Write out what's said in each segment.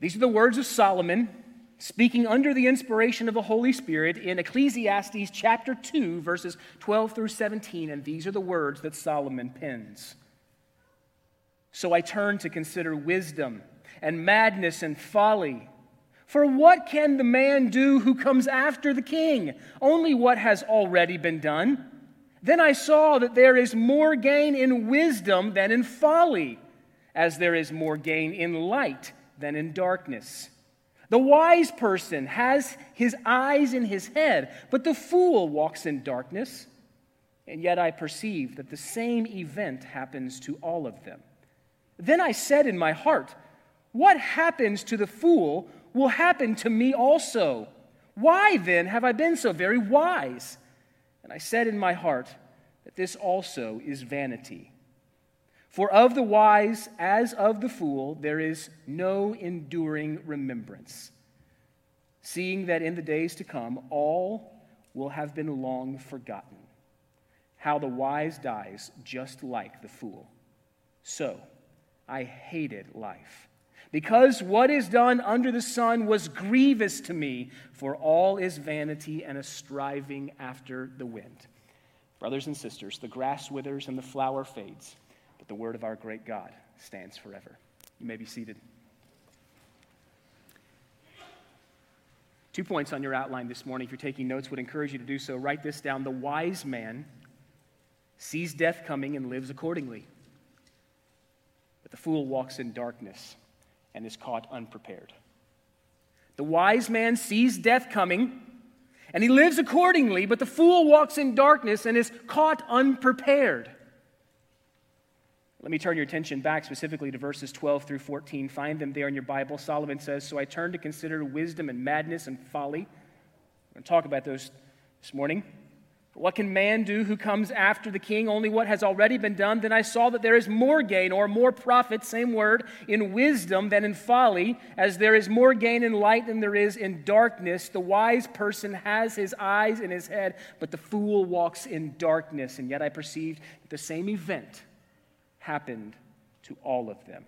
These are the words of Solomon speaking under the inspiration of the Holy Spirit in Ecclesiastes chapter 2, verses 12 through 17, and these are the words that Solomon pens. So I turn to consider wisdom and madness and folly. For what can the man do who comes after the king? Only what has already been done. Then I saw that there is more gain in wisdom than in folly, as there is more gain in light than in darkness. The wise person has his eyes in his head, but the fool walks in darkness. And yet I perceive that the same event happens to all of them. Then I said in my heart, What happens to the fool will happen to me also. Why then have I been so very wise? And I said in my heart that this also is vanity. For of the wise as of the fool, there is no enduring remembrance, seeing that in the days to come all will have been long forgotten. How the wise dies just like the fool. So I hated life, because what is done under the sun was grievous to me, for all is vanity and a striving after the wind. Brothers and sisters, the grass withers and the flower fades but the word of our great God stands forever. You may be seated. Two points on your outline this morning. If you're taking notes, would encourage you to do so. Write this down. The wise man sees death coming and lives accordingly. But the fool walks in darkness and is caught unprepared. The wise man sees death coming and he lives accordingly, but the fool walks in darkness and is caught unprepared. Let me turn your attention back specifically to verses 12 through 14. Find them there in your Bible. Solomon says, So I turned to consider wisdom and madness and folly. I'm going to talk about those this morning. What can man do who comes after the king? Only what has already been done. Then I saw that there is more gain or more profit, same word, in wisdom than in folly, as there is more gain in light than there is in darkness. The wise person has his eyes in his head, but the fool walks in darkness. And yet I perceived the same event happened to all of them.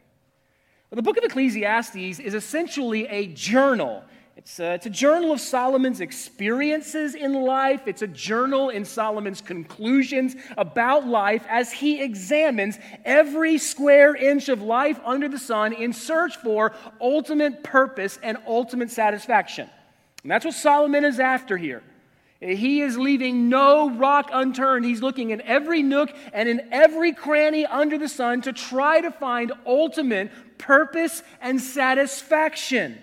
Well, the book of Ecclesiastes is essentially a journal. It's a, it's a journal of Solomon's experiences in life. It's a journal in Solomon's conclusions about life as he examines every square inch of life under the sun in search for ultimate purpose and ultimate satisfaction. And that's what Solomon is after here. He is leaving no rock unturned. He's looking in every nook and in every cranny under the sun to try to find ultimate purpose and satisfaction.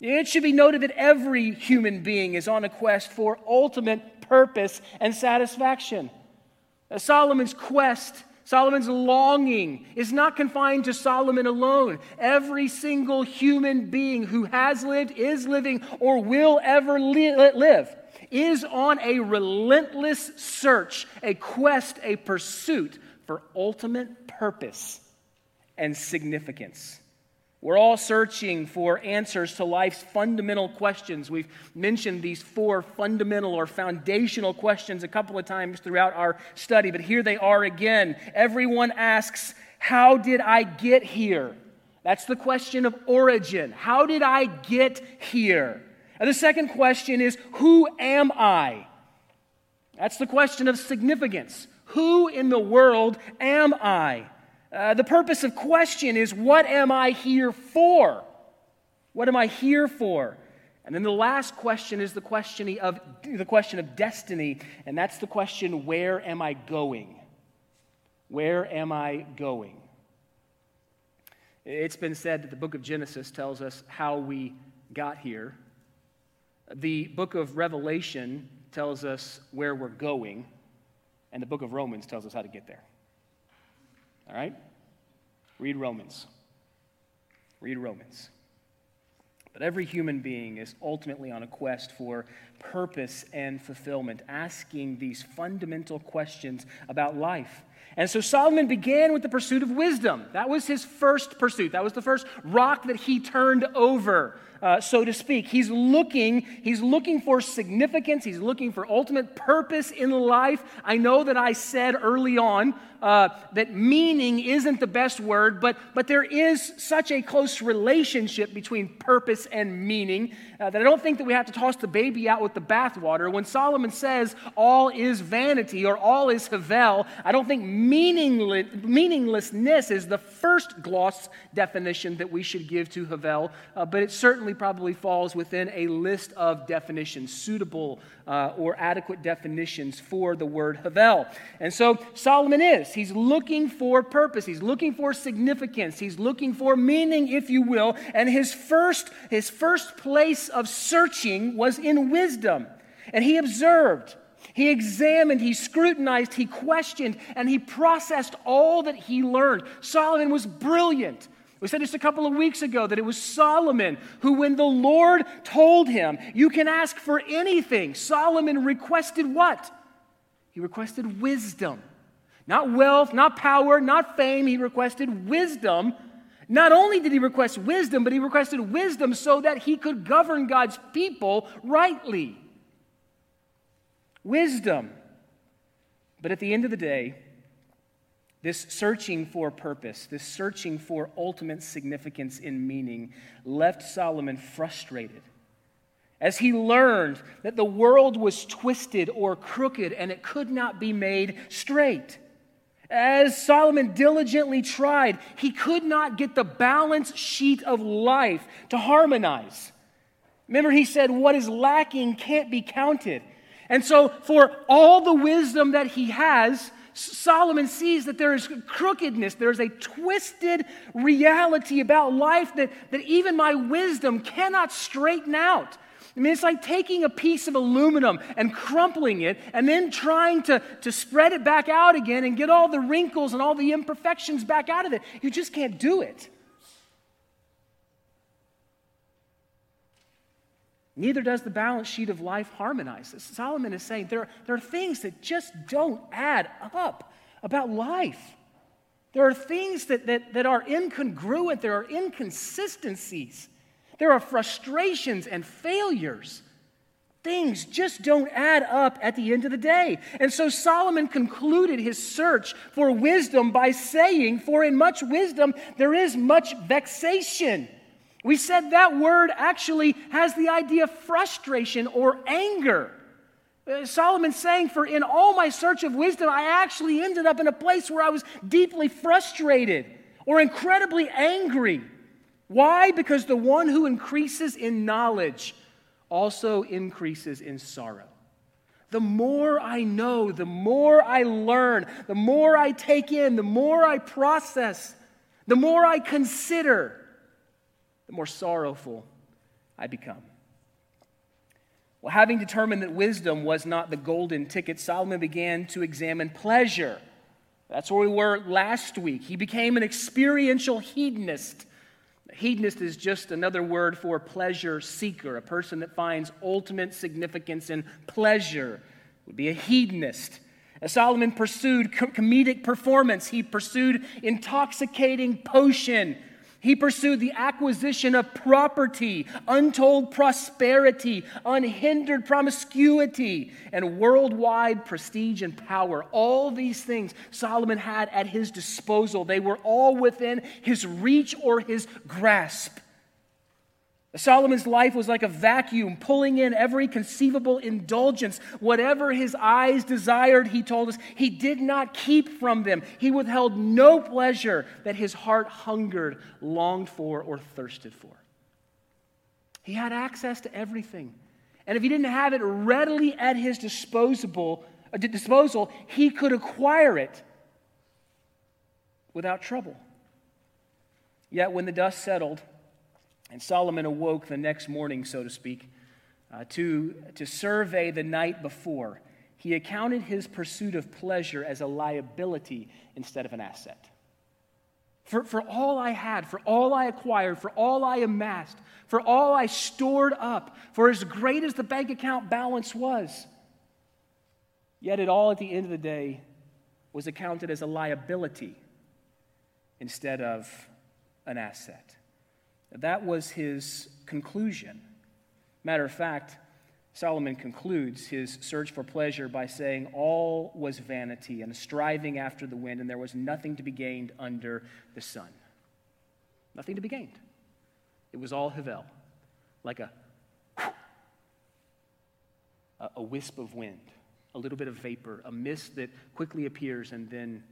It should be noted that every human being is on a quest for ultimate purpose and satisfaction. Solomon's quest, Solomon's longing is not confined to Solomon alone. Every single human being who has lived, is living, or will ever li- live is on a relentless search, a quest, a pursuit for ultimate purpose and significance. We're all searching for answers to life's fundamental questions. We've mentioned these four fundamental or foundational questions a couple of times throughout our study, but here they are again. Everyone asks, How did I get here? That's the question of origin. How did I get here? And the second question is, Who am I? That's the question of significance. Who in the world am I? Uh, the purpose of question is, What am I here for? What am I here for? And then the last question is the question of, the question of destiny, and that's the question, Where am I going? Where am I going? It's been said that the book of Genesis tells us how we got here. The book of Revelation tells us where we're going, and the book of Romans tells us how to get there. All right? Read Romans. Read Romans. But every human being is ultimately on a quest for purpose and fulfillment, asking these fundamental questions about life And so Solomon began with the pursuit of wisdom. That was his first pursuit. That was the first rock that he turned over uh, so to speak. He's looking, he's looking for significance, he's looking for ultimate purpose in life. I know that I said early on uh, that meaning isn't the best word, but, but there is such a close relationship between purpose and meaning uh, that I don't think that we have to toss the baby out with the bathwater. When Solomon says all is vanity or all is havel, I don't think meaningless, meaninglessness is the first gloss definition that we should give to havel, uh, but it certainly probably falls within a list of definitions, suitable uh, or adequate definitions for the word havel. And so Solomon is. He's looking for purpose. He's looking for significance. He's looking for meaning, if you will. And his first, his first place of searching was in wisdom. And he observed. He examined, he scrutinized, he questioned, and he processed all that he learned. Solomon was brilliant. We said just a couple of weeks ago that it was Solomon who, when the Lord told him, You can ask for anything, Solomon requested what? He requested wisdom. Not wealth, not power, not fame. He requested wisdom. Not only did he request wisdom, but he requested wisdom so that he could govern God's people rightly. Wisdom. But at the end of the day, this searching for purpose, this searching for ultimate significance in meaning, left Solomon frustrated. As he learned that the world was twisted or crooked and it could not be made straight. As Solomon diligently tried, he could not get the balance sheet of life to harmonize. Remember, he said, What is lacking can't be counted. And so, for all the wisdom that he has, Solomon sees that there is crookedness, there's a twisted reality about life that, that even my wisdom cannot straighten out. I mean, it's like taking a piece of aluminum and crumpling it and then trying to, to spread it back out again and get all the wrinkles and all the imperfections back out of it. You just can't do it. Neither does the balance sheet of life harmonize. Solomon is saying there, there are things that just don't add up about life. There are things that, that, that are incongruent, there are inconsistencies, there are frustrations and failures. Things just don't add up at the end of the day. And so Solomon concluded his search for wisdom by saying, For in much wisdom there is much vexation. We said that word actually has the idea of frustration or anger. Uh, Solomon's saying, For in all my search of wisdom, I actually ended up in a place where I was deeply frustrated or incredibly angry. Why? Because the one who increases in knowledge also increases in sorrow. The more I know, the more I learn, the more I take in, the more I process, the more I consider, the more sorrowful I become. Well, having determined that wisdom was not the golden ticket, Solomon began to examine pleasure. That's where we were last week. He became an experiential hedonist. hedonist is just another word for pleasure seeker, a person that finds ultimate significance in pleasure. Would be a hedonist. As Solomon pursued comedic performance, he pursued intoxicating potion. He pursued the acquisition of property, untold prosperity, unhindered promiscuity, and worldwide prestige and power. All these things Solomon had at his disposal. They were all within his reach or his grasp. Solomon's life was like a vacuum, pulling in every conceivable indulgence. Whatever his eyes desired, he told us, he did not keep from them. He withheld no pleasure that his heart hungered, longed for, or thirsted for. He had access to everything. And if he didn't have it readily at his disposable, uh, disposal, he could acquire it without trouble. Yet when the dust settled, and Solomon awoke the next morning, so to speak, uh, to, to survey the night before. He accounted his pursuit of pleasure as a liability instead of an asset. For, for all I had, for all I acquired, for all I amassed, for all I stored up, for as great as the bank account balance was, yet it all at the end of the day was accounted as a liability instead of an asset. That was his conclusion. Matter of fact, Solomon concludes his search for pleasure by saying, All was vanity and a striving after the wind, and there was nothing to be gained under the sun. Nothing to be gained. It was all Havel, like a, a wisp of wind a little bit of vapor, a mist that quickly appears and then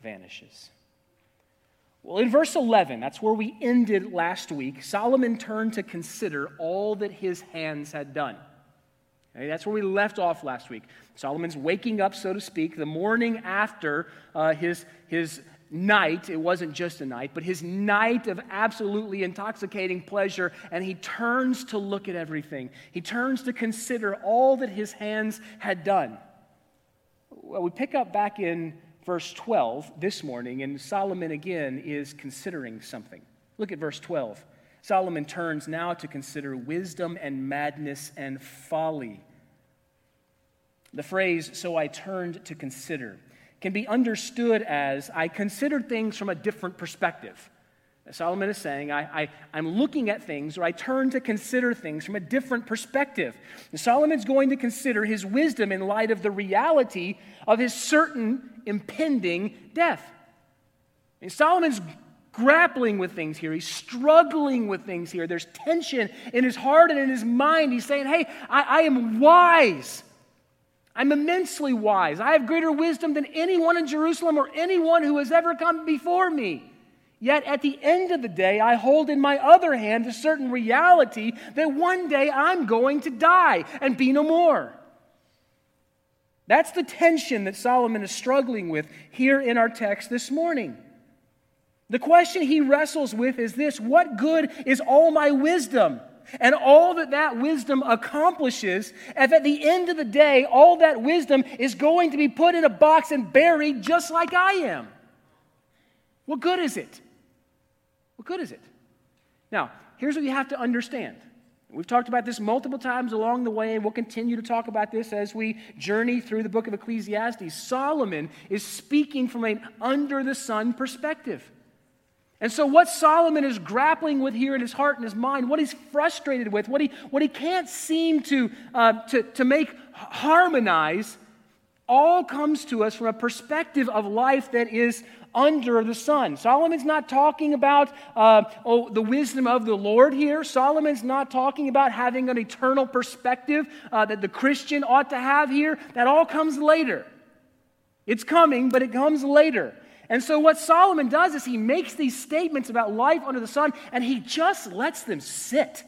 vanishes. Well, in verse 11, that's where we ended last week, Solomon turned to consider all that his hands had done. Okay, that's where we left off last week. Solomon's waking up, so to speak, the morning after uh, his, his night, it wasn't just a night, but his night of absolutely intoxicating pleasure, and he turns to look at everything. He turns to consider all that his hands had done. Well, we pick up back in verse 12 this morning, and Solomon again is considering something. Look at verse 12. Solomon turns now to consider wisdom and madness and folly. The phrase, so I turned to consider can be understood as I considered things from a different perspective. Solomon is saying, I, I, am looking at things, or I turn to consider things from a different perspective. And Solomon's going to consider his wisdom in light of the reality of his certain impending death. And Solomon's grappling with things here. He's struggling with things here. There's tension in his heart and in his mind. He's saying, Hey, I, I am wise. I'm immensely wise. I have greater wisdom than anyone in Jerusalem or anyone who has ever come before me. Yet at the end of the day, I hold in my other hand a certain reality that one day I'm going to die and be no more. That's the tension that Solomon is struggling with here in our text this morning. The question he wrestles with is this What good is all my wisdom? and all that that wisdom accomplishes, if at the end of the day, all that wisdom is going to be put in a box and buried just like I am. What good is it? What good is it? Now, here's what you have to understand. We've talked about this multiple times along the way, and we'll continue to talk about this as we journey through the book of Ecclesiastes. Solomon is speaking from an under the sun perspective. And so, what Solomon is grappling with here in his heart and his mind, what he's frustrated with, what he, what he can't seem to, uh, to, to make harmonize, all comes to us from a perspective of life that is under the sun. Solomon's not talking about uh, oh, the wisdom of the Lord here. Solomon's not talking about having an eternal perspective uh, that the Christian ought to have here. That all comes later. It's coming, but it comes later. And so, what Solomon does is he makes these statements about life under the sun and he just lets them sit.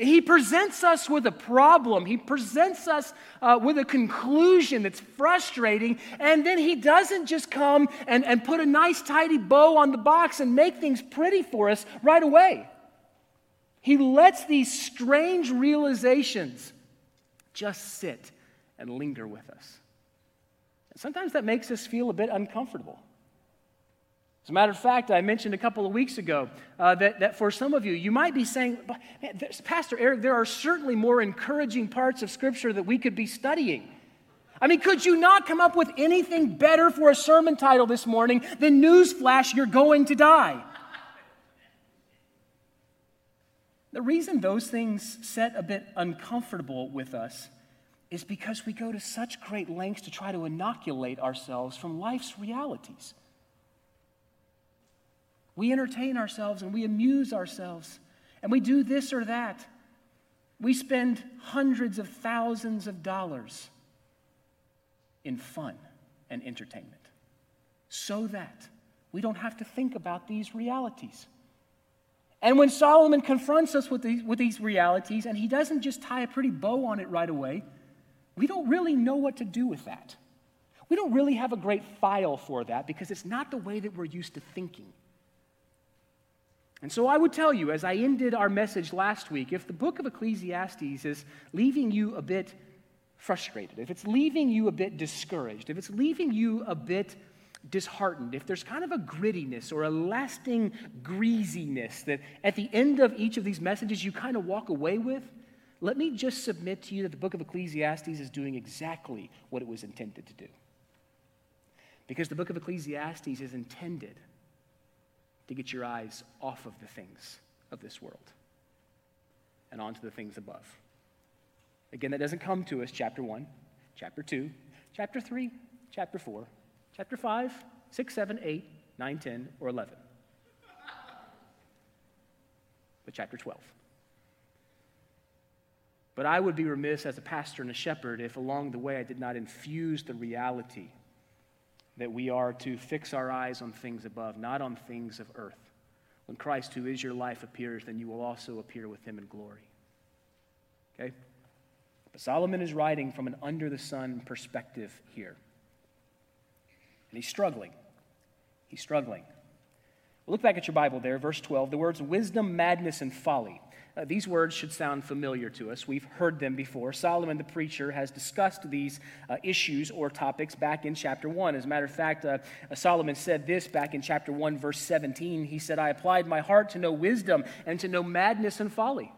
He presents us with a problem. He presents us uh, with a conclusion that's frustrating. And then he doesn't just come and, and put a nice, tidy bow on the box and make things pretty for us right away. He lets these strange realizations just sit and linger with us. And sometimes that makes us feel a bit uncomfortable. As a matter of fact, I mentioned a couple of weeks ago uh, that, that for some of you, you might be saying, Pastor Eric, there are certainly more encouraging parts of Scripture that we could be studying. I mean, could you not come up with anything better for a sermon title this morning than Newsflash, You're Going to Die? The reason those things set a bit uncomfortable with us is because we go to such great lengths to try to inoculate ourselves from life's realities. We entertain ourselves and we amuse ourselves and we do this or that. We spend hundreds of thousands of dollars in fun and entertainment so that we don't have to think about these realities. And when Solomon confronts us with these, with these realities, and he doesn't just tie a pretty bow on it right away, we don't really know what to do with that. We don't really have a great file for that because it's not the way that we're used to thinking. And so I would tell you, as I ended our message last week, if the book of Ecclesiastes is leaving you a bit frustrated, if it's leaving you a bit discouraged, if it's leaving you a bit disheartened, if there's kind of a grittiness or a lasting greasiness that at the end of each of these messages you kind of walk away with, let me just submit to you that the book of Ecclesiastes is doing exactly what it was intended to do. Because the book of Ecclesiastes is intended to get your eyes off of the things of this world and onto the things above. Again, that doesn't come to us, chapter 1, chapter 2, chapter 3, chapter 4, chapter 5, 6, 7, 8, 9, 10, or 11. But chapter 12. But I would be remiss as a pastor and a shepherd if along the way I did not infuse the reality that we are to fix our eyes on things above, not on things of earth. When Christ, who is your life, appears, then you will also appear with him in glory. Okay? But Solomon is writing from an under the sun perspective here. And he's struggling. He's struggling. look back at your Bible there, verse 12. The words wisdom, madness, and folly. Uh, these words should sound familiar to us. We've heard them before. Solomon the preacher has discussed these uh, issues or topics back in chapter 1. As a matter of fact, uh, uh Solomon said this back in chapter 1, verse 17. He said, I applied my heart to know wisdom and to know madness and folly.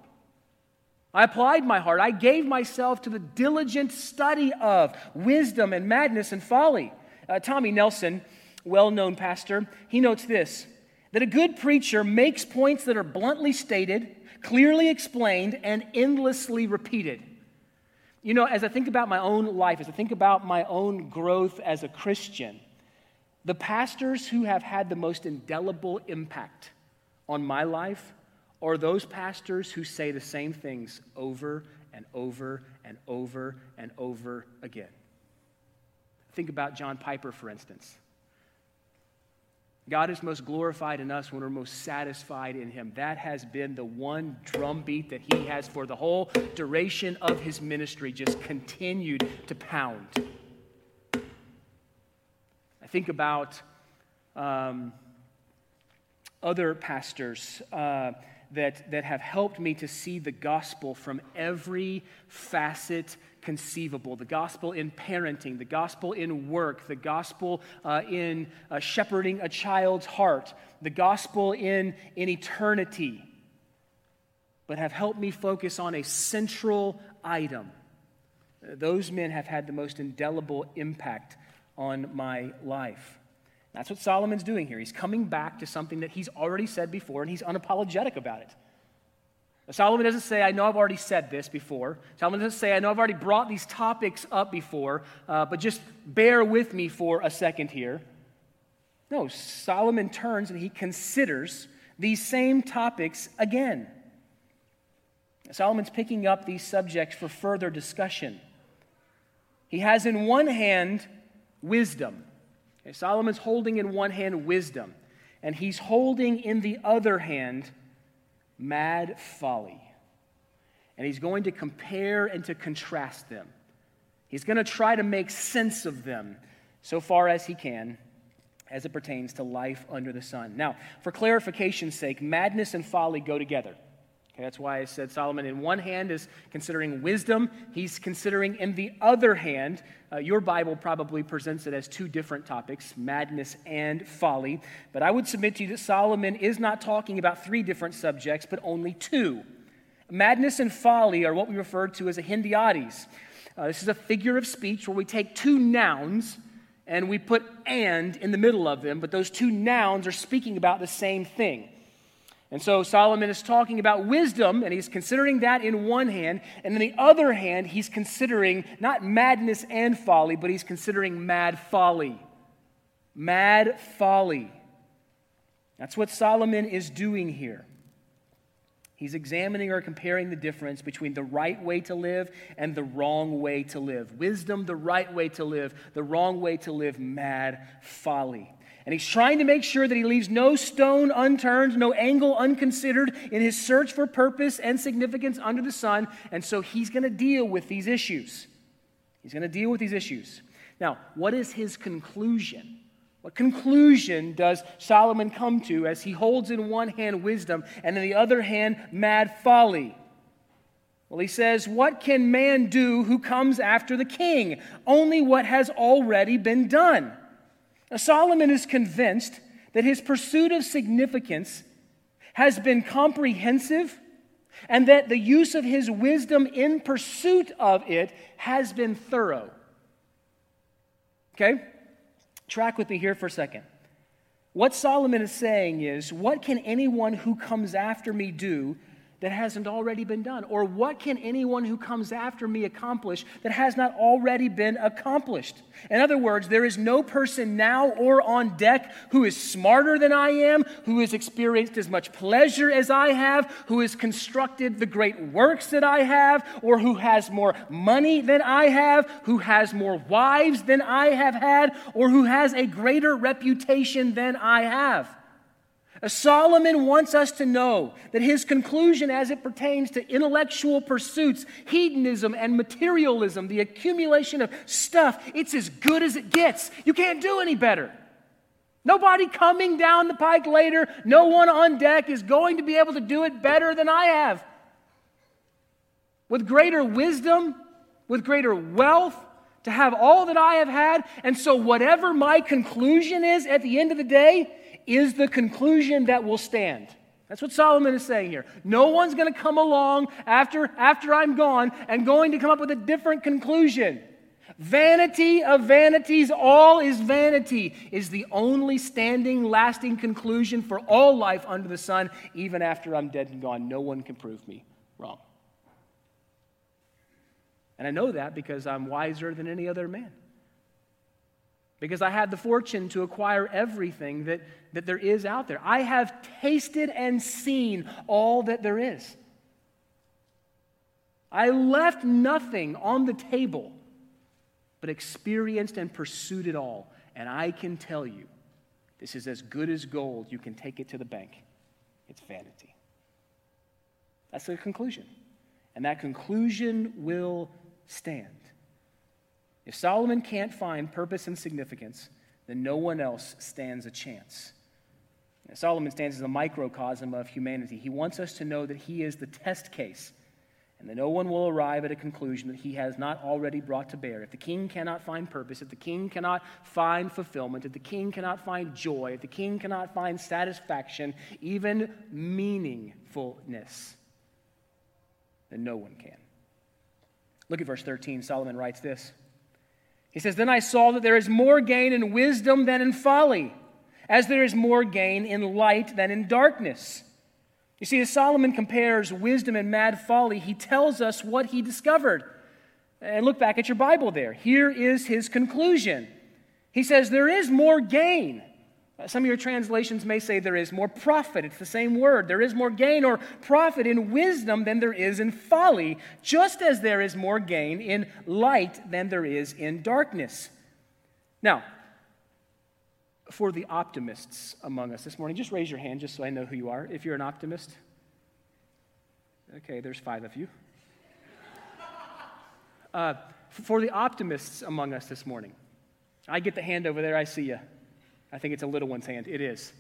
I applied my heart. I gave myself to the diligent study of wisdom and madness and folly. Uh, Tommy Nelson, well known pastor, he notes this that a good preacher makes points that are bluntly stated, clearly explained, and endlessly repeated. You know, as I think about my own life, as I think about my own growth as a Christian, the pastors who have had the most indelible impact on my life are those pastors who say the same things over and over and over and over again. Think about John Piper, for instance. God is most glorified in us when we're most satisfied in Him. That has been the one drumbeat that He has for the whole duration of His ministry, just continued to pound. I think about um, other pastors. Uh, that, that have helped me to see the gospel from every facet conceivable the gospel in parenting, the gospel in work, the gospel uh, in uh, shepherding a child's heart, the gospel in, in eternity, but have helped me focus on a central item. Those men have had the most indelible impact on my life. That's what Solomon's doing here. He's coming back to something that he's already said before, and he's unapologetic about it. Solomon doesn't say, I know I've already said this before. Solomon doesn't say, I know I've already brought these topics up before, uh, but just bear with me for a second here. No, Solomon turns and he considers these same topics again. Solomon's picking up these subjects for further discussion. He has in one hand wisdom. Okay, Solomon's holding in one hand wisdom, and he's holding in the other hand mad folly. And he's going to compare and to contrast them. He's going to try to make sense of them so far as he can as it pertains to life under the sun. Now, for clarification's sake, madness and folly go together. Okay, that's why I said Solomon, in one hand, is considering wisdom. He's considering, in the other hand, uh, your Bible probably presents it as two different topics madness and folly. But I would submit to you that Solomon is not talking about three different subjects, but only two. Madness and folly are what we refer to as a hendiadys. Uh, this is a figure of speech where we take two nouns and we put and in the middle of them, but those two nouns are speaking about the same thing. And so Solomon is talking about wisdom, and he's considering that in one hand. And in the other hand, he's considering not madness and folly, but he's considering mad folly. Mad folly. That's what Solomon is doing here. He's examining or comparing the difference between the right way to live and the wrong way to live. Wisdom, the right way to live, the wrong way to live, mad folly. And he's trying to make sure that he leaves no stone unturned, no angle unconsidered in his search for purpose and significance under the sun. And so he's going to deal with these issues. He's going to deal with these issues. Now, what is his conclusion? What conclusion does Solomon come to as he holds in one hand wisdom and in the other hand mad folly? Well, he says, What can man do who comes after the king? Only what has already been done. Now, Solomon is convinced that his pursuit of significance has been comprehensive and that the use of his wisdom in pursuit of it has been thorough. Okay? Track with me here for a second. What Solomon is saying is, What can anyone who comes after me do that hasn't already been done? Or what can anyone who comes after me accomplish that has not already been accomplished? In other words, there is no person now or on deck who is smarter than I am, who has experienced as much pleasure as I have, who has constructed the great works that I have, or who has more money than I have, who has more wives than I have had, or who has a greater reputation than I have. Solomon wants us to know that his conclusion as it pertains to intellectual pursuits, hedonism, and materialism, the accumulation of stuff, it's as good as it gets. You can't do any better. Nobody coming down the pike later, no one on deck is going to be able to do it better than I have. With greater wisdom, with greater wealth, to have all that I have had. And so, whatever my conclusion is at the end of the day, is the conclusion that will stand. That's what Solomon is saying here. No one's going to come along after, after I'm gone and going to come up with a different conclusion. Vanity of vanities, all is vanity, is the only standing, lasting conclusion for all life under the sun, even after I'm dead and gone. No one can prove me wrong. And I know that because I'm wiser than any other man because I had the fortune to acquire everything that, that there is out there. I have tasted and seen all that there is. I left nothing on the table, but experienced and pursued it all. And I can tell you, this is as good as gold. You can take it to the bank. It's vanity. That's the conclusion. And that conclusion will stand. If Solomon can't find purpose and significance, then no one else stands a chance. Now, Solomon stands as a microcosm of humanity. He wants us to know that he is the test case and that no one will arrive at a conclusion that he has not already brought to bear. If the king cannot find purpose, if the king cannot find fulfillment, if the king cannot find joy, if the king cannot find satisfaction, even meaningfulness, then no one can. Look at verse 13. Solomon writes this. He says, Then I saw that there is more gain in wisdom than in folly, as there is more gain in light than in darkness. You see, as Solomon compares wisdom and mad folly, he tells us what he discovered. And look back at your Bible there. Here is his conclusion. He says, There is more gain some of your translations may say there is more profit. It's the same word. There is more gain or profit in wisdom than there is in folly, just as there is more gain in light than there is in darkness. Now, for the optimists among us this morning, just raise your hand just so I know who you are if you're an optimist. Okay, there's five of you. Uh, for the optimists among us this morning, I get the hand over there, I see you. I think it's a little one's hand. It is.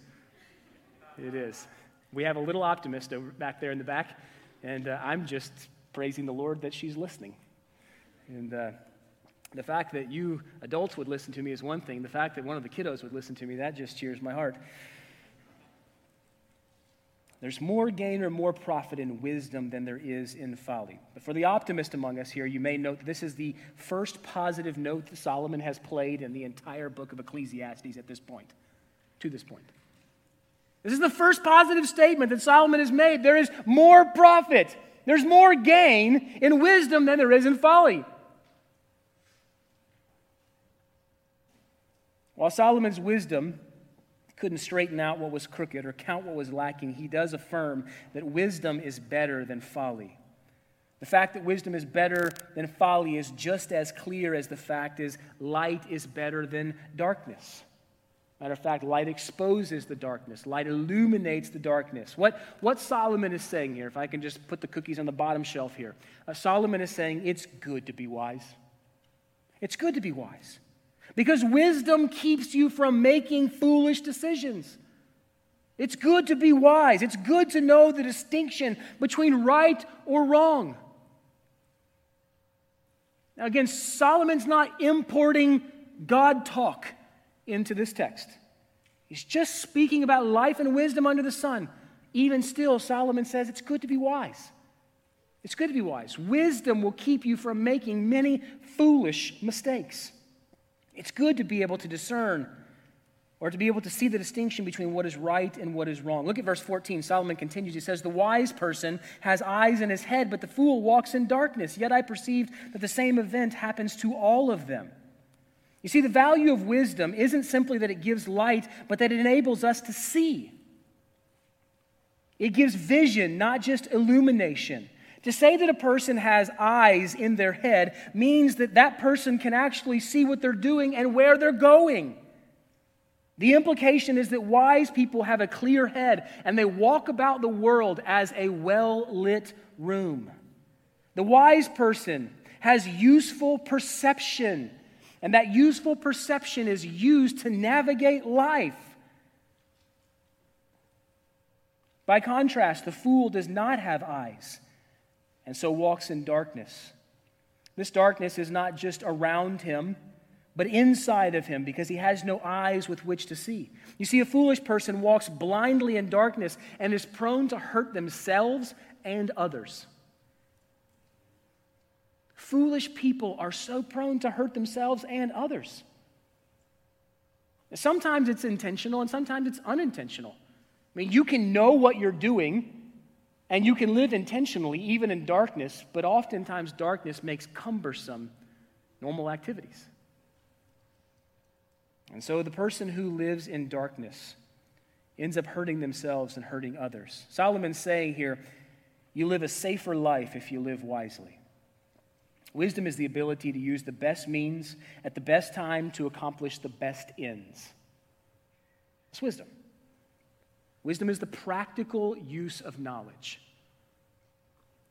It is. We have a little optimist over back there in the back, and uh, I'm just praising the Lord that she's listening. And uh, the fact that you adults would listen to me is one thing. The fact that one of the kiddos would listen to me, that just cheers my heart. There's more gain or more profit in wisdom than there is in folly. But for the optimist among us here, you may note that this is the first positive note that Solomon has played in the entire book of Ecclesiastes at this point, to this point. This is the first positive statement that Solomon has made. There is more profit, there's more gain in wisdom than there is in folly. While Solomon's wisdom couldn't straighten out what was crooked or count what was lacking, he does affirm that wisdom is better than folly. The fact that wisdom is better than folly is just as clear as the fact is light is better than darkness. Matter of fact, light exposes the darkness, light illuminates the darkness. What, what Solomon is saying here, if I can just put the cookies on the bottom shelf here, uh, Solomon is saying it's good to be wise. It's good to be wise. Because wisdom keeps you from making foolish decisions. It's good to be wise. It's good to know the distinction between right or wrong. Now, again, Solomon's not importing God talk into this text. He's just speaking about life and wisdom under the sun. Even still, Solomon says it's good to be wise. It's good to be wise. Wisdom will keep you from making many foolish mistakes. It's good to be able to discern or to be able to see the distinction between what is right and what is wrong. Look at verse 14. Solomon continues. He says, The wise person has eyes in his head, but the fool walks in darkness. Yet I perceived that the same event happens to all of them. You see, the value of wisdom isn't simply that it gives light, but that it enables us to see. It gives vision, not just illumination. To say that a person has eyes in their head means that that person can actually see what they're doing and where they're going. The implication is that wise people have a clear head and they walk about the world as a well lit room. The wise person has useful perception, and that useful perception is used to navigate life. By contrast, the fool does not have eyes and so walks in darkness. This darkness is not just around him but inside of him because he has no eyes with which to see. You see, a foolish person walks blindly in darkness and is prone to hurt themselves and others. Foolish people are so prone to hurt themselves and others. Sometimes it's intentional and sometimes it's unintentional. I mean, you can know what you're doing and you can live intentionally even in darkness, but oftentimes darkness makes cumbersome normal activities. And so the person who lives in darkness ends up hurting themselves and hurting others. Solomon's saying here, you live a safer life if you live wisely. Wisdom is the ability to use the best means at the best time to accomplish the best ends. It's wisdom. Wisdom is the practical use of knowledge.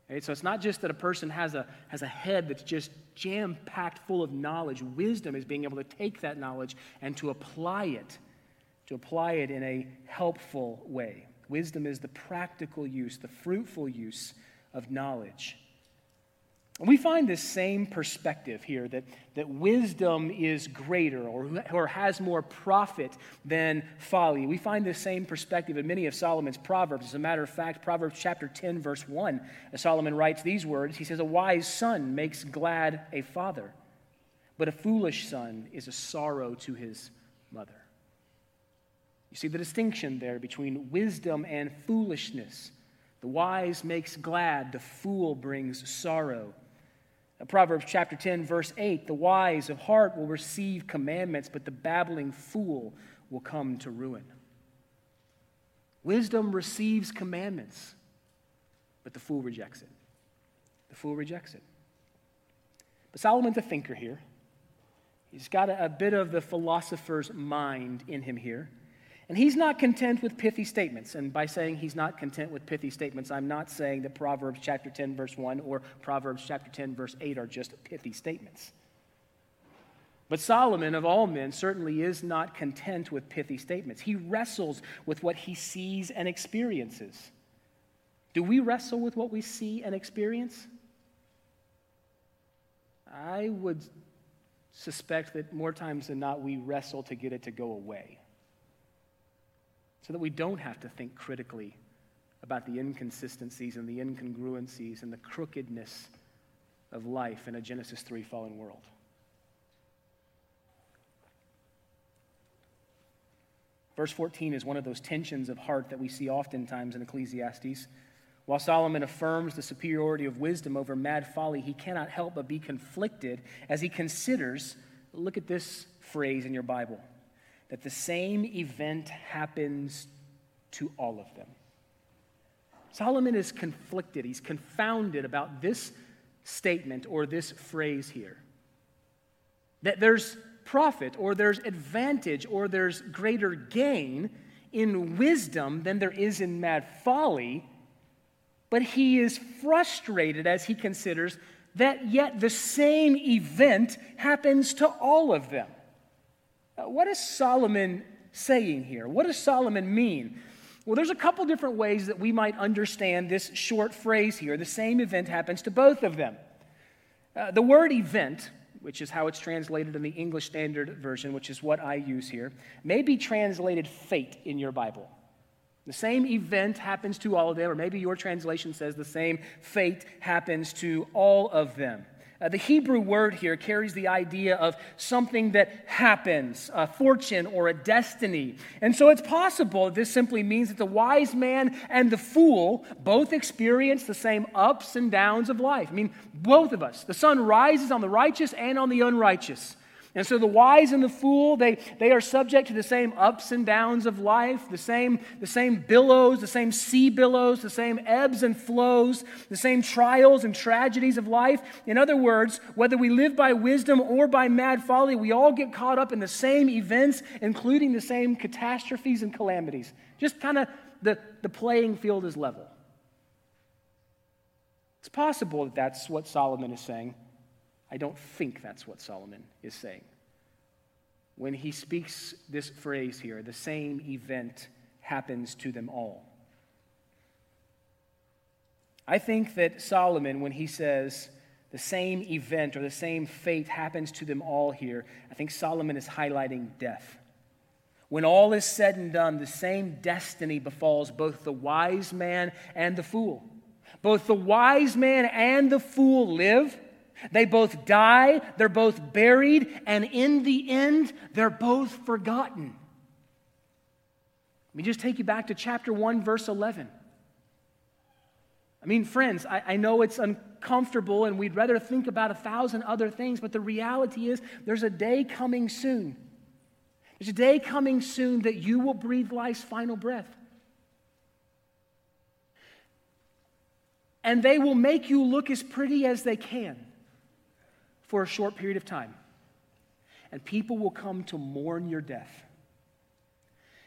Okay, so it's not just that a person has a, has a head that's just jam packed full of knowledge. Wisdom is being able to take that knowledge and to apply it, to apply it in a helpful way. Wisdom is the practical use, the fruitful use of knowledge. We find this same perspective here that, that wisdom is greater or, or has more profit than folly. We find this same perspective in many of Solomon's Proverbs. As a matter of fact, Proverbs chapter 10, verse 1, as Solomon writes these words He says, A wise son makes glad a father, but a foolish son is a sorrow to his mother. You see the distinction there between wisdom and foolishness. The wise makes glad, the fool brings sorrow. Uh, Proverbs chapter 10, verse 8 The wise of heart will receive commandments, but the babbling fool will come to ruin. Wisdom receives commandments, but the fool rejects it. The fool rejects it. But Solomon's a thinker here. He's got a, a bit of the philosopher's mind in him here. And he's not content with pithy statements. And by saying he's not content with pithy statements, I'm not saying that Proverbs chapter 10, verse 1 or Proverbs chapter 10, verse 8 are just pithy statements. But Solomon, of all men, certainly is not content with pithy statements. He wrestles with what he sees and experiences. Do we wrestle with what we see and experience? I would suspect that more times than not, we wrestle to get it to go away so that we don't have to think critically about the inconsistencies and the incongruencies and the crookedness of life in a Genesis 3 fallen world. Verse 14 is one of those tensions of heart that we see oftentimes in Ecclesiastes. While Solomon affirms the superiority of wisdom over mad folly, he cannot help but be conflicted as he considers look at this phrase in your Bible that the same event happens to all of them. Solomon is conflicted, he's confounded about this statement or this phrase here. That there's profit or there's advantage or there's greater gain in wisdom than there is in mad folly, but he is frustrated as he considers that yet the same event happens to all of them. Uh, what is Solomon saying here? What does Solomon mean? Well, there's a couple different ways that we might understand this short phrase here. The same event happens to both of them. Uh, the word event, which is how it's translated in the English Standard Version, which is what I use here, may be translated fate in your Bible. The same event happens to all of them, or maybe your translation says the same fate happens to all of them. Uh, the Hebrew word here carries the idea of something that happens, a fortune or a destiny. And so it's possible this simply means that the wise man and the fool both experience the same ups and downs of life. I mean, both of us. The sun rises on the righteous and on the unrighteous. And so the wise and the fool, they, they are subject to the same ups and downs of life, the same, the same billows, the same sea billows, the same ebbs and flows, the same trials and tragedies of life. In other words, whether we live by wisdom or by mad folly, we all get caught up in the same events, including the same catastrophes and calamities. Just kind of the, the playing field is level. It's possible that that's what Solomon is saying. I don't think that's what Solomon is saying. When he speaks this phrase here, the same event happens to them all. I think that Solomon, when he says the same event or the same fate happens to them all here, I think Solomon is highlighting death. When all is said and done, the same destiny befalls both the wise man and the fool. Both the wise man and the fool live they both die, they're both buried, and in the end, they're both forgotten. Let me just take you back to chapter 1, verse 11. I mean, friends, I, I, know it's uncomfortable and we'd rather think about a thousand other things, but the reality is there's a day coming soon. There's a day coming soon that you will breathe life's final breath. And they will make you look as pretty as they can for a short period of time. And people will come to mourn your death.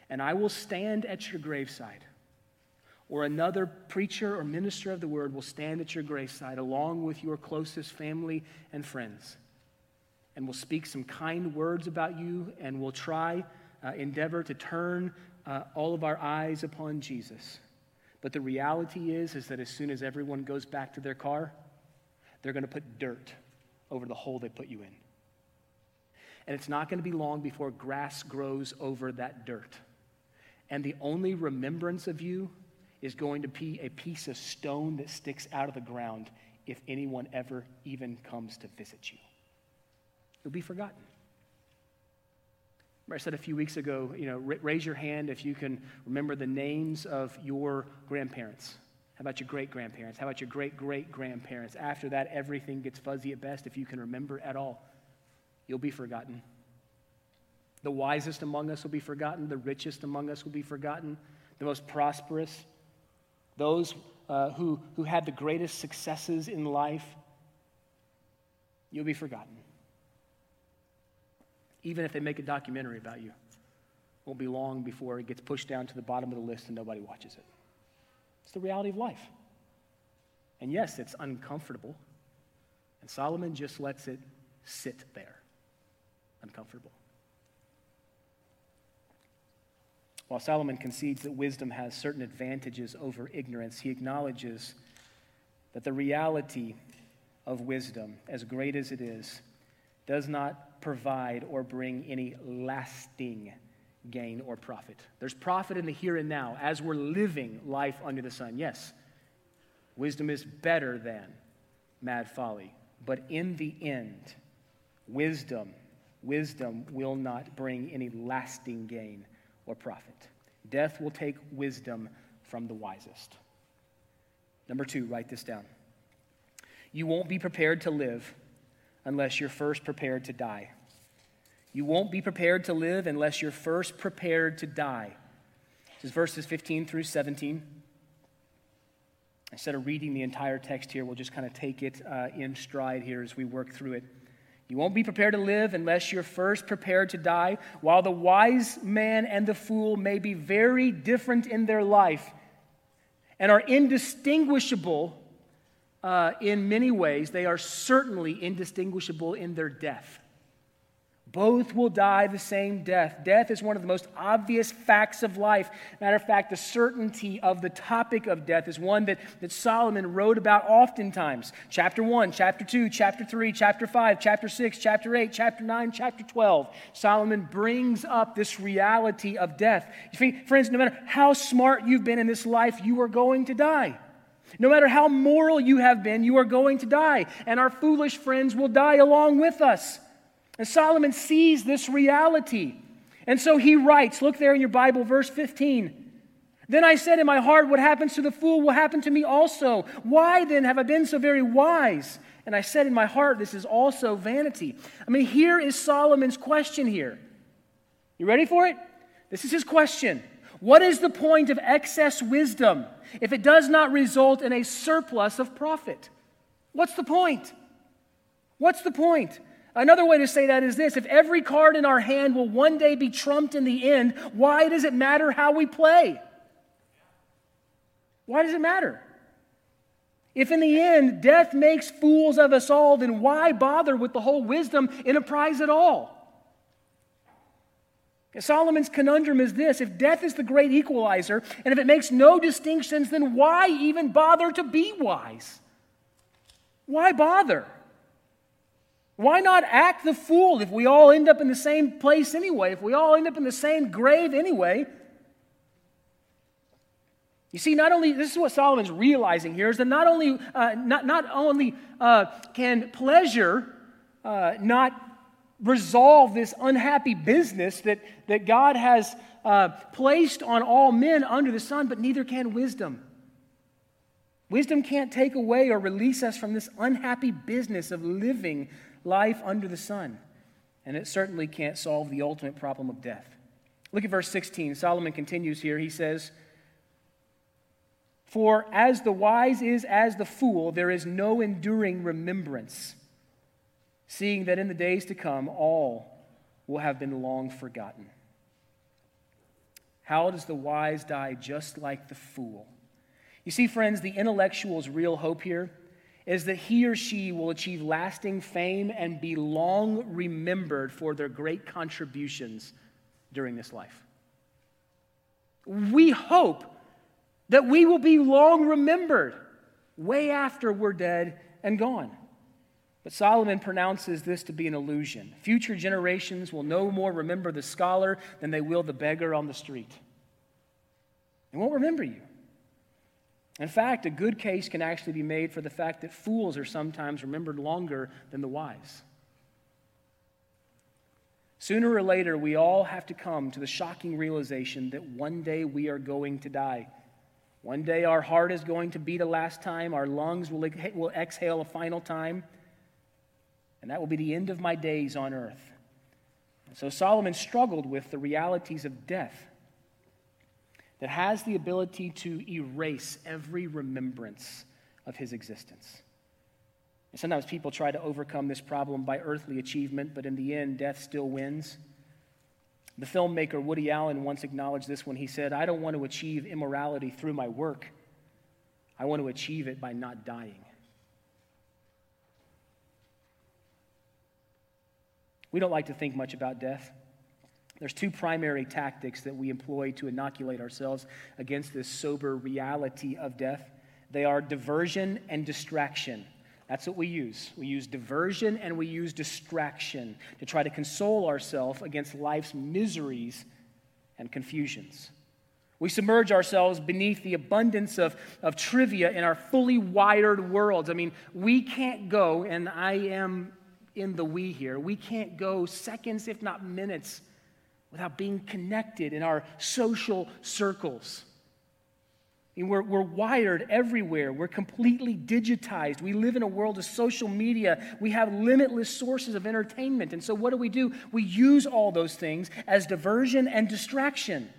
And I will stand at your graveside, or another preacher or minister of the word will stand at your graveside along with your closest family and friends. And will speak some kind words about you, and will try, uh, endeavor to turn uh, all of our eyes upon Jesus. But the reality is, is that as soon as everyone goes back to their car, they're going to put dirt over the hole they put you in. And it's not going to be long before grass grows over that dirt. And the only remembrance of you is going to be a piece of stone that sticks out of the ground if anyone ever even comes to visit you. You'll be forgotten. I said a few weeks ago, you know, raise your hand if you can remember the names of your grandparents. How about your great grandparents? How about your great great grandparents? After that, everything gets fuzzy at best if you can remember at all. You'll be forgotten. The wisest among us will be forgotten. The richest among us will be forgotten. The most prosperous, those uh, who, who had the greatest successes in life, you'll be forgotten. Even if they make a documentary about you, it won't be long before it gets pushed down to the bottom of the list and nobody watches it. It's the reality of life. And yes, it's uncomfortable. And Solomon just lets it sit there, uncomfortable. While Solomon concedes that wisdom has certain advantages over ignorance, he acknowledges that the reality of wisdom, as great as it is, does not provide or bring any lasting gain or profit. There's profit in the here and now as we're living life under the sun. Yes, wisdom is better than mad folly. But in the end, wisdom, wisdom will not bring any lasting gain or profit. Death will take wisdom from the wisest. Number two, write this down. You won't be prepared to live unless you're first prepared to die. You won't be prepared to live unless you're first prepared to die. This is verses 15 through 17. Instead of reading the entire text here, we'll just kind of take it uh, in stride here as we work through it. You won't be prepared to live unless you're first prepared to die. While the wise man and the fool may be very different in their life and are indistinguishable uh, in many ways, they are certainly indistinguishable in their death. Both will die the same death. Death is one of the most obvious facts of life. Matter of fact, the certainty of the topic of death is one that, that Solomon wrote about oftentimes. Chapter 1, chapter 2, chapter 3, chapter 5, chapter 6, chapter 8, chapter 9, chapter 12. Solomon brings up this reality of death. See, friends, no matter how smart you've been in this life, you are going to die. No matter how moral you have been, you are going to die, and our foolish friends will die along with us. And Solomon sees this reality. And so he writes, look there in your Bible, verse 15. Then I said in my heart, What happens to the fool will happen to me also. Why then have I been so very wise? And I said in my heart, This is also vanity. I mean, here is Solomon's question here. You ready for it? This is his question. What is the point of excess wisdom if it does not result in a surplus of profit? What's the point? What's the point? Another way to say that is this if every card in our hand will one day be trumped in the end, why does it matter how we play? Why does it matter? If in the end death makes fools of us all, then why bother with the whole wisdom enterprise at all? Solomon's conundrum is this if death is the great equalizer, and if it makes no distinctions, then why even bother to be wise? Why bother? Why not act the fool if we all end up in the same place anyway? If we all end up in the same grave anyway? You see, not only, this is what Solomon's realizing here, is that not only, uh, not, not only uh, can pleasure uh, not resolve this unhappy business that, that God has uh, placed on all men under the sun, but neither can wisdom. Wisdom can't take away or release us from this unhappy business of living life under the sun. And it certainly can't solve the ultimate problem of death. Look at verse 16. Solomon continues here. He says, For as the wise is as the fool, there is no enduring remembrance, seeing that in the days to come all will have been long forgotten. How does the wise die just like the fool? You see, friends, the intellectual's real hope here is that he or she will achieve lasting fame and be long remembered for their great contributions during this life. We hope that we will be long remembered way after we're dead and gone. But Solomon pronounces this to be an illusion. Future generations will no more remember the scholar than they will the beggar on the street. They won't remember you. In fact, a good case can actually be made for the fact that fools are sometimes remembered longer than the wise. Sooner or later, we all have to come to the shocking realization that one day we are going to die. One day our heart is going to beat a last time, our lungs will, will exhale a final time, and that will be the end of my days on earth. So Solomon struggled with the realities of death that has the ability to erase every remembrance of his existence. And sometimes people try to overcome this problem by earthly achievement, but in the end, death still wins. The filmmaker Woody Allen once acknowledged this when he said, I don't want to achieve immorality through my work, I want to achieve it by not dying. We don't like to think much about death. There's two primary tactics that we employ to inoculate ourselves against this sober reality of death. They are diversion and distraction. That's what we use. We use diversion and we use distraction to try to console ourselves against life's miseries and confusions. We submerge ourselves beneath the abundance of, of trivia in our fully wired worlds. I mean, we can't go, and I am in the we here, we can't go seconds, if not minutes, without being connected in our social circles. I mean, we're, we're wired everywhere. We're completely digitized. We live in a world of social media. We have limitless sources of entertainment. And so, what do we do? We use all those things as diversion and distraction.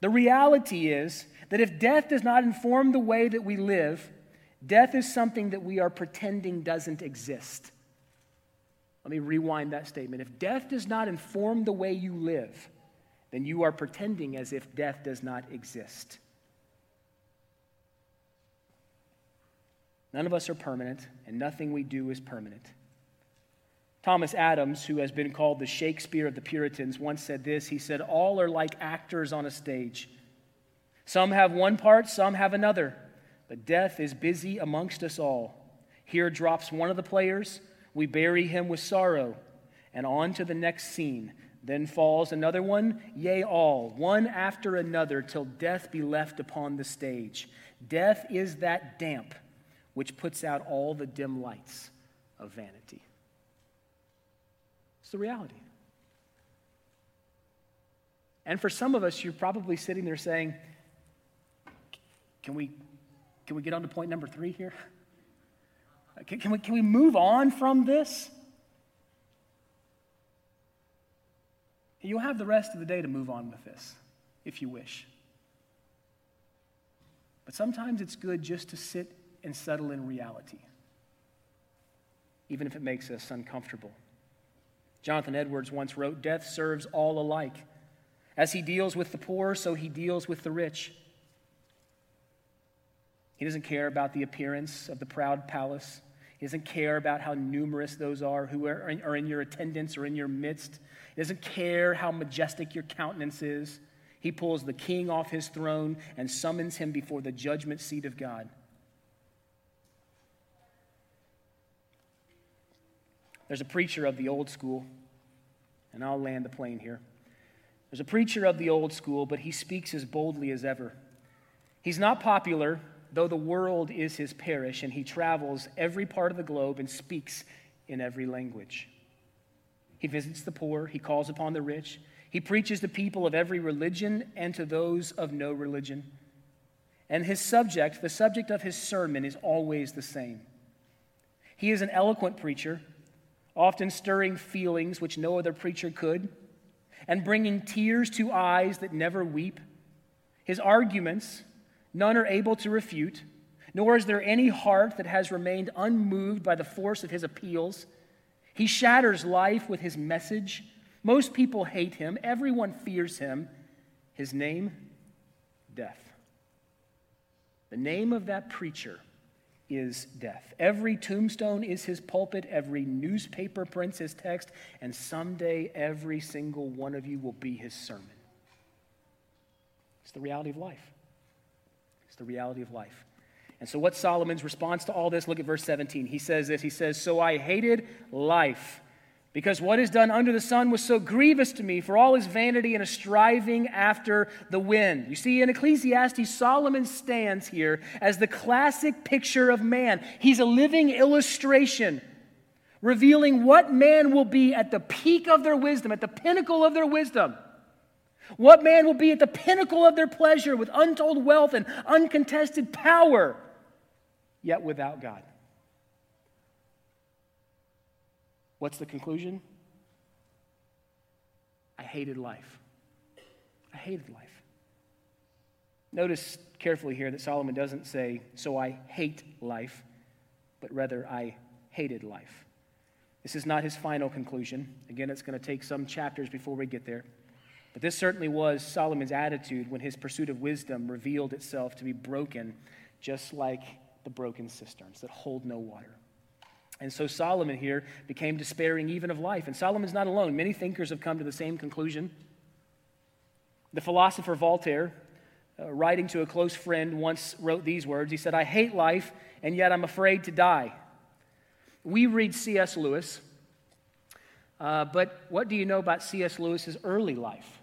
The reality is that if death does not inform the way that we live, death is something that we are pretending doesn't exist. Let me rewind that statement. If death does not inform the way you live, then you are pretending as if death does not exist. None of us are permanent, and nothing we do is permanent. Thomas Adams, who has been called the Shakespeare of the Puritans, once said this. He said, All are like actors on a stage. Some have one part, some have another, but death is busy amongst us all. Here drops one of the players, we bury him with sorrow, and on to the next scene. Then falls another one, yea, all, one after another, till death be left upon the stage. Death is that damp which puts out all the dim lights of vanity. It's the reality. And for some of us, you're probably sitting there saying, Can we, can we get on to point number three here? Can, can, we, can we move on from this? You'll have the rest of the day to move on with this, if you wish. But sometimes it's good just to sit and settle in reality, even if it makes us uncomfortable. Jonathan Edwards once wrote Death serves all alike. As he deals with the poor, so he deals with the rich. He doesn't care about the appearance of the proud palace. He doesn't care about how numerous those are who are in, are in your attendance or in your midst. He doesn't care how majestic your countenance is. He pulls the king off his throne and summons him before the judgment seat of God. There's a preacher of the old school, and I'll land the plane here. There's a preacher of the old school, but he speaks as boldly as ever. He's not popular, though the world is his parish, and he travels every part of the globe and speaks in every language. He visits the poor, he calls upon the rich, he preaches to people of every religion and to those of no religion. And his subject, the subject of his sermon, is always the same. He is an eloquent preacher, often stirring feelings which no other preacher could, and bringing tears to eyes that never weep. His arguments, none are able to refute, nor is there any heart that has remained unmoved by the force of his appeals. He shatters life with his message. Most people hate him, everyone fears him. His name, death. The name of that preacher is death. Every tombstone is his pulpit, every newspaper prints his text, and someday every single one of you will be his sermon. It's the reality of life. The reality of life. And so, what's Solomon's response to all this? Look at verse 17. He says this He says, So I hated life, because what is done under the sun was so grievous to me, for all is vanity and a striving after the wind. You see, in Ecclesiastes, Solomon stands here as the classic picture of man. He's a living illustration revealing what man will be at the peak of their wisdom, at the pinnacle of their wisdom. What man will be at the pinnacle of their pleasure with untold wealth and uncontested power yet without God. What's the conclusion? I hated life. I hated life. Notice carefully here that Solomon doesn't say, So I hate life, but rather I hated life. This is not his final conclusion. Again, it's going to take some chapters before we get there. But this certainly was Solomon's attitude when his pursuit of wisdom revealed itself to be broken, just like the broken cisterns that hold no water. And so Solomon here became despairing even of life. And Solomon's not alone. Many thinkers have come to the same conclusion. The philosopher Voltaire, uh, writing to a close friend, once wrote these words He said, I hate life, and yet I'm afraid to die. We read C.S. Lewis, uh, but what do you know about C.S. Lewis's early life?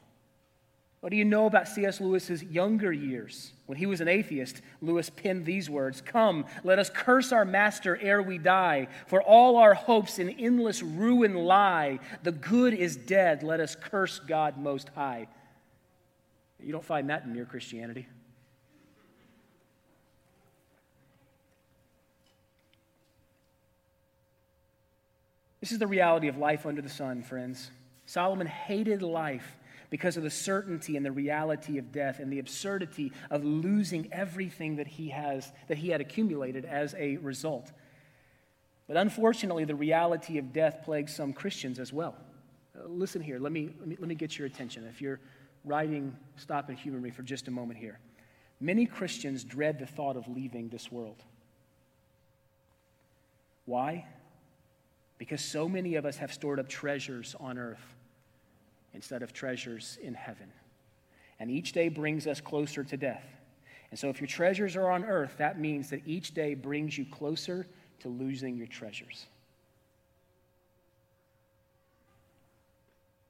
What do you know about C.S. Lewis's younger years? When he was an atheist, Lewis penned these words Come, let us curse our master ere we die, for all our hopes in endless ruin lie. The good is dead, let us curse God most high. You don't find that in mere Christianity. This is the reality of life under the sun, friends. Solomon hated life because of the certainty and the reality of death and the absurdity of losing everything that he has that he had accumulated as a result. But unfortunately, the reality of death plagues some Christians as well. Uh, listen here, let me, let me, let me get your attention. If you're writing, stop and humor me for just a moment here. Many Christians dread the thought of leaving this world. Why? Because so many of us have stored up treasures on earth instead of treasures in heaven. And each day brings us closer to death. And so, if your treasures are on earth, that means that each day brings you closer to losing your treasures.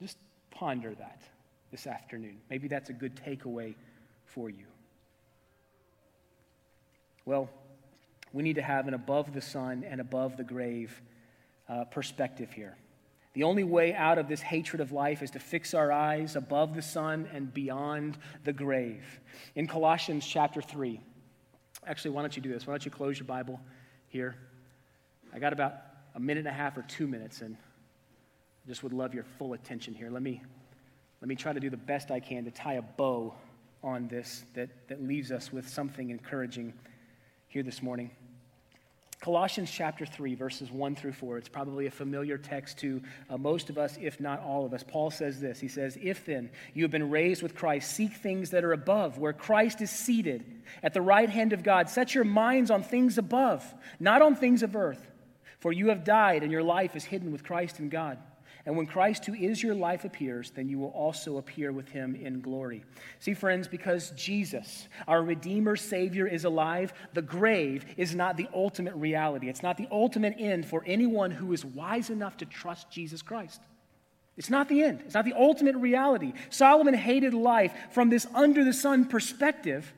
Just Ponder that this afternoon. Maybe that's a good takeaway for you. Well, we need to have an above the sun and above the grave uh, perspective here. The only way out of this hatred of life is to fix our eyes above the sun and beyond the grave. In Colossians chapter 3, actually, why don't you do this? Why don't you close your Bible here? I got about a minute and a half or two minutes, and I just would love your full attention here. Let me, let me try to do the best I can to tie a bow on this that, that leaves us with something encouraging here this morning. Colossians chapter 3, verses 1 through 4. It's probably a familiar text to uh, most of us, if not all of us. Paul says this He says, If then you have been raised with Christ, seek things that are above, where Christ is seated at the right hand of God. Set your minds on things above, not on things of earth. For you have died, and your life is hidden with Christ in God. And when Christ, who is your life, appears, then you will also appear with him in glory. See, friends, because Jesus, our Redeemer, Savior, is alive, the grave is not the ultimate reality. It's not the ultimate end for anyone who is wise enough to trust Jesus Christ. It's not the end, it's not the ultimate reality. Solomon hated life from this under the sun perspective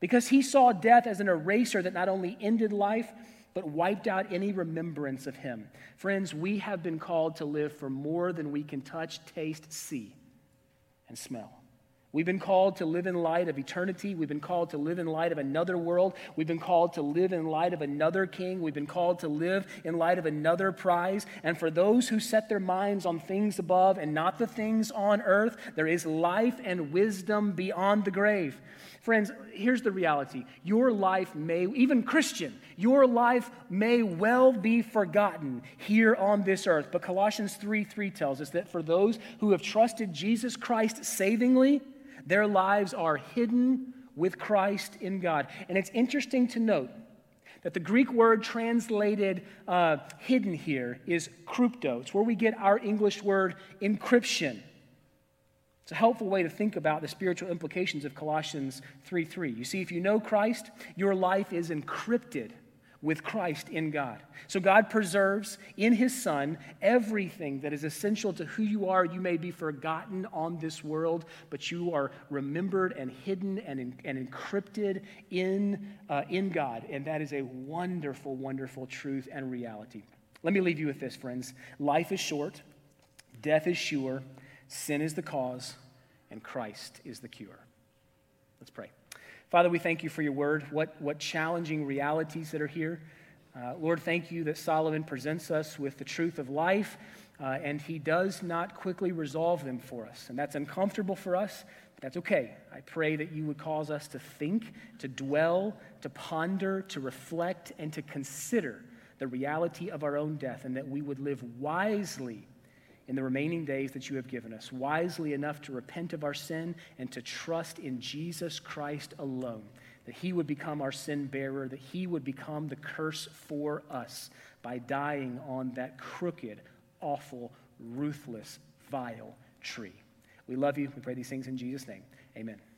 because he saw death as an eraser that not only ended life, but wiped out any remembrance of him. Friends, we have been called to live for more than we can touch, taste, see, and smell. We've been called to live in light of eternity. We've been called to live in light of another world. We've been called to live in light of another king. We've been called to live in light of another prize. And for those who set their minds on things above and not the things on earth, there is life and wisdom beyond the grave. Friends, here's the reality. Your life may, even Christian, your life may well be forgotten here on this earth. But Colossians 3 3 tells us that for those who have trusted Jesus Christ savingly, their lives are hidden with Christ in God. And it's interesting to note that the Greek word translated uh, hidden here is krypto. It's where we get our English word encryption. It's a helpful way to think about the spiritual implications of Colossians 3 3. You see, if you know Christ, your life is encrypted with Christ in God. So God preserves in His Son everything that is essential to who you are. You may be forgotten on this world, but you are remembered and hidden and, and encrypted in, uh, in God. And that is a wonderful, wonderful truth and reality. Let me leave you with this, friends. Life is short, death is sure. Sin is the cause, and Christ is the cure. Let's pray. Father, we thank you for your word. What, what challenging realities that are here. Uh, Lord, thank you that Solomon presents us with the truth of life, uh, and he does not quickly resolve them for us. And that's uncomfortable for us, but that's okay. I pray that you would cause us to think, to dwell, to ponder, to reflect, and to consider the reality of our own death, and that we would live wisely in the remaining days that you have given us, wisely enough to repent of our sin and to trust in Jesus Christ alone, that he would become our sin bearer, that he would become the curse for us by dying on that crooked, awful, ruthless, vile tree. We love you. We pray these things in Jesus' name. Amen.